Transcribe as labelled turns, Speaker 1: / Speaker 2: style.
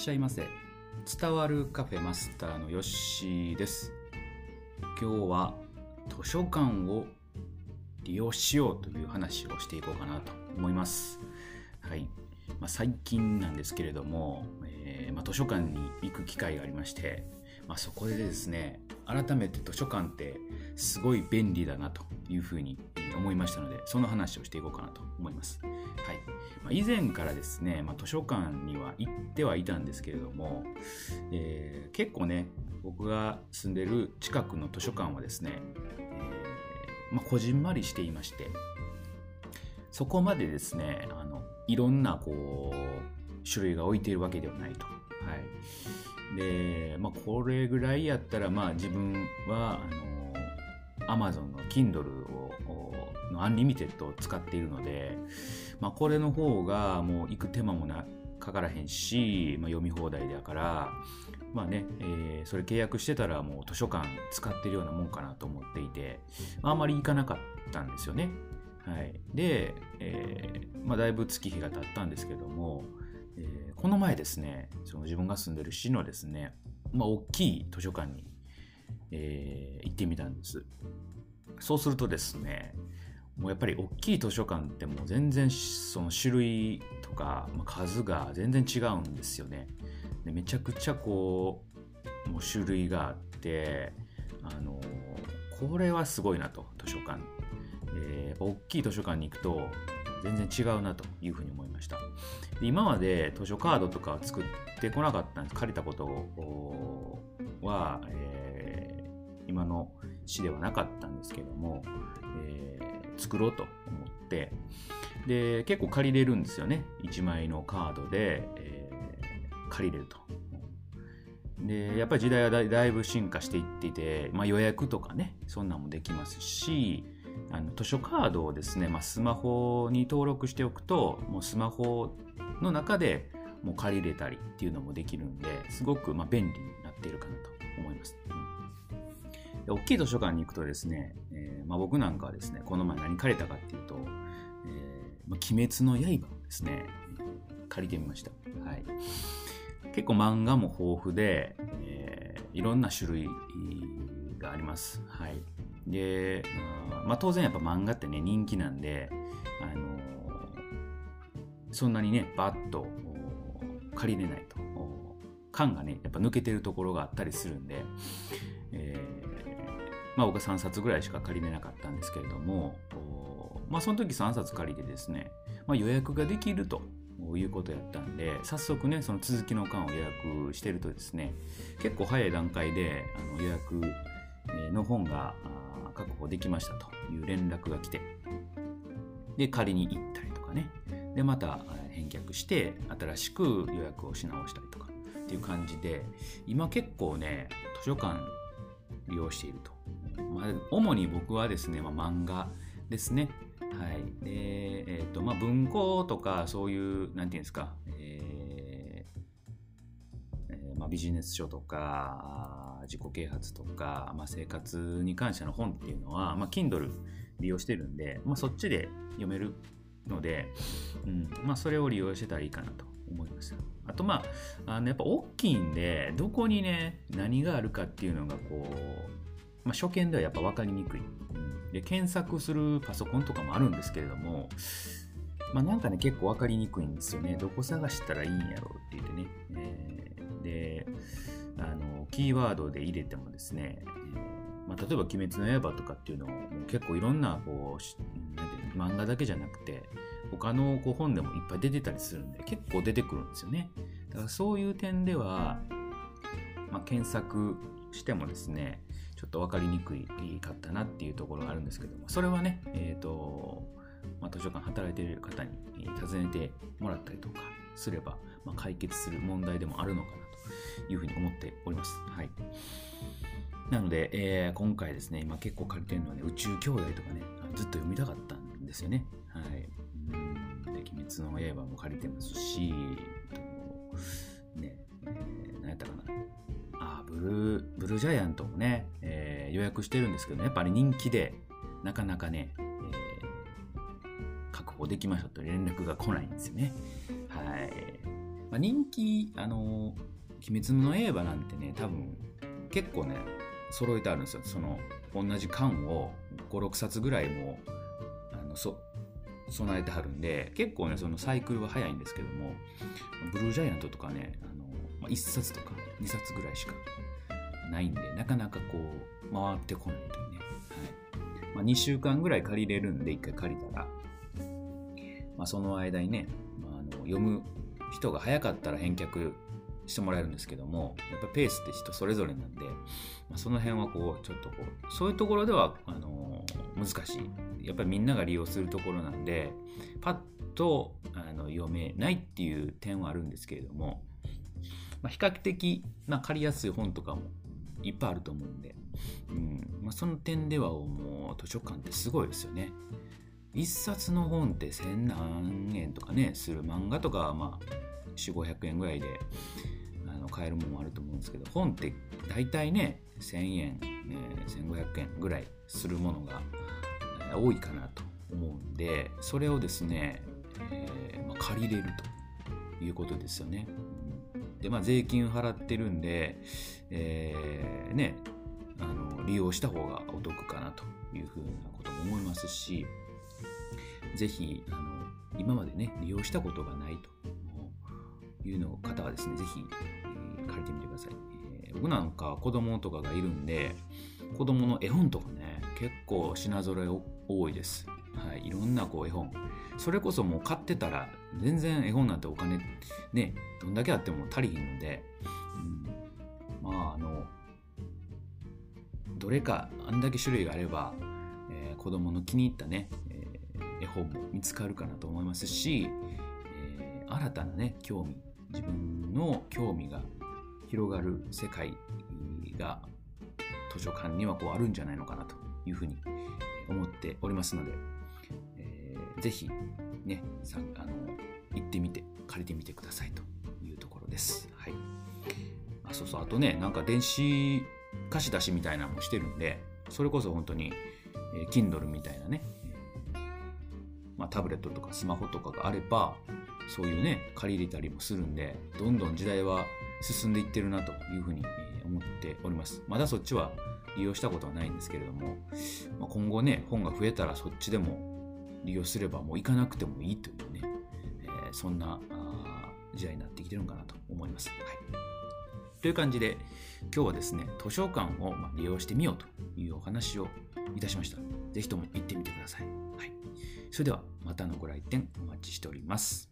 Speaker 1: しゃいませ。伝わるカフェマスターのヨッシーです。今日は図書館を利用しようという話をしていこうかなと思います。はい、まあ、最近なんですけれども、えー、まあ、図書館に行く機会がありまして、まあ、そこでですね改めて図書館ってすごい便利だなというふうに思いましたのでその話をしていこうかなと思います。はいまあ、以前からですね、まあ、図書館には行ってはいたんですけれども、えー、結構ね僕が住んでる近くの図書館はですね、えー、まあ、こじんまりしていましてそこまでですねあのいろんなこう種類が置いているわけではないと。はいでまあ、これぐらいやったらまあ自分はあの Amazon の Kindle をのアンリミテッドを使っているので、まあ、これの方がもう行く手間もなかからへんし、まあ、読み放題だから、まあね、えー、それ契約してたらもう図書館使ってるようなもんかなと思っていて、あんまり行かなかったんですよね。はい。で、えー、まあ、だいぶ月日が経ったんですけども、えー、この前ですね、その自分が住んでる市のですね、まあ、大きい図書館に、えー、行ってみたんです。そうするとですね、もうやっぱり大きい図書館ってもう全然その種類とか、数が全然違うんですよね。でめちゃくちゃこうもう種類があってあのこれはすごいなと図書館、えー、大きい図書館に行くと全然違うなというふうに思いました今まで図書カードとか作ってこなかったんです。借りたことは、えー、今の市ではなかったんですけども、えー作ろうと思って。で結構借りれるんですよね。1枚のカードで、えー、借りれると。でやっぱり時代はだいぶ進化していっていて、まあ、予約とかねそんなんもできますしあの図書カードをですね、まあ、スマホに登録しておくともうスマホの中でもう借りれたりっていうのもできるんですごくま便利になっているかなと思います。大きい図書館に行くとですね、えー、ま、僕なんかはですね、この前何借りたかっていうと、えー、ま、鬼滅の刃をですね、借りてみました。はい。結構漫画も豊富で、えー、いろんな種類があります。はい。で、まあ、当然やっぱ漫画ってね、人気なんで、あのそんなにね、バッと借りれないと。感がね、やっぱ抜けてるところがあったりするんで、えまあ、僕は3冊ぐらいしか借りれなかったんですけれども、まあ、その時3冊借りてですね、まあ、予約ができるということやったんで早速ねその続きの巻を予約してるとですね結構早い段階であの予約の本が確保できましたという連絡が来てで借りに行ったりとかねでまた返却して新しく予約をし直したりとかっていう感じで今結構ね図書館利用しているとまあ、主に僕はですね、まあ、漫画ですね。はい。で、えっ、ー、と、まあ、文庫とか、そういう、なんていうんですか、えーえー、まあ、ビジネス書とか、自己啓発とか、まあ、生活に関しての本っていうのは、まあ、Kindle 利用してるんで、まあ、そっちで読めるので、うんまあ、それを利用してたらいいかなと思います。あとまあ、あのやっぱ大きいんで、どこにね、何があるかっていうのがこう、まあ、初見ではやっぱ分かりにくい。で、検索するパソコンとかもあるんですけれども、まあ、なんかね、結構分かりにくいんですよね。どこ探したらいいんやろうって言ってね。えー、で、あの、キーワードで入れてもですね、まあ、例えば「鬼滅の刃」とかっていうのを結構いろんなこう漫画だけじゃなくて他のこう本でもいっぱい出てたりするんで結構出てくるんですよねだからそういう点では、まあ、検索してもですねちょっと分かりにくいかったなっていうところがあるんですけども、それはね、えっ、ー、と、まあ、図書館働いている方に尋ねてもらったりとかすれば、まあ、解決する問題でもあるのかなというふうに思っております。はい。なので、えー、今回ですね、今結構借りてるのはね、宇宙兄弟とかね、ずっと読みたかったんですよね。はい。うんで、鬼滅の刃も借りてますし、ね、えー、何やったかな。あ、ブルー、ブルージャイアントもね、えー、予約してるんですけど、ね、やっぱり人気で、なかなかね、えー、確保できましたと連絡が来ないんですよね。はい。まあ、人気、あの鬼滅の刃なんてね、多分、結構ね、揃えてあるんですよ。その、同じ缶を5、6冊ぐらいも、の、そ、備えてはるんで、結構ね、そのサイクルは早いんですけども、ブルージャイアントとかね、あの、まあ、1冊とか2冊ぐらいしかないんで、なかなかこう、回ってこないというね。はい。まあ、2週間ぐらい借りれるんで、1回借りたら、まあ、その間にね、まあ、あの読む人が早かったら返却してもらえるんですけども、やっぱペースって人それぞれなんで、まあ、その辺はこう、ちょっとこう、そういうところでは、あの難しい。やっぱりみんなが利用するところなんで、パッとあの読めないっていう点はあるんですけれども、まあ、比較的、ま、借りやすい本とかもいっぱいあると思うんで、うんまあ、その点ではもう図書館ってすごいですよね。一冊の本って千何円とかね、する漫画とかはまあ、4、500円ぐらいでの買えるものもあると思うんですけど、本って大体ね、1000円、えー、1500円ぐらいするものが、多いかなと思うんで、それをですね、えーまあ、借りれるということですよね。で、まあ、税金払ってるんで、えー、ね、あの利用した方がお得かなというふうなことも思いますし、ぜひ、あの、今までね、利用したことがないというの方はですね、ぜひ、えー、借りてみてください。えー、僕なんか子供とかがいるんで、子供の絵本とかね、結構品揃え多いです。はい、いろんなこう絵本。それこそもう買ってたら、全然絵本なんてお金、ね、どんだけあっても足りひんので、うん、まあ、あの、どれかあんだけ種類があれば、えー、子供の気に入ったねえ、絵本も見つかるかなと思いますし、えー、新たなね興味自分の興味が広がる世界が図書館にはこうあるんじゃないのかなというふうに思っておりますので、えー、ぜひねさあの行ってみて借りてみてくださいというところです。はい、あそうそうあとねなんか電子貸し出しみたいなのもしてるんでそれこそ本当に、えー、Kindle みたいなねまあ、タブレットとかスマホとかがあればそういうね借り入れたりもするんでどんどん時代は進んでいってるなというふうに思っておりますまだそっちは利用したことはないんですけれども、まあ、今後ね本が増えたらそっちでも利用すればもう行かなくてもいいというね、えー、そんな時代になってきてるのかなと思います。はいという感じで今日はですね図書館を利用してみようというお話をいたしました。ぜひとも行ってみてください。はい。それではまたのご来店お待ちしております。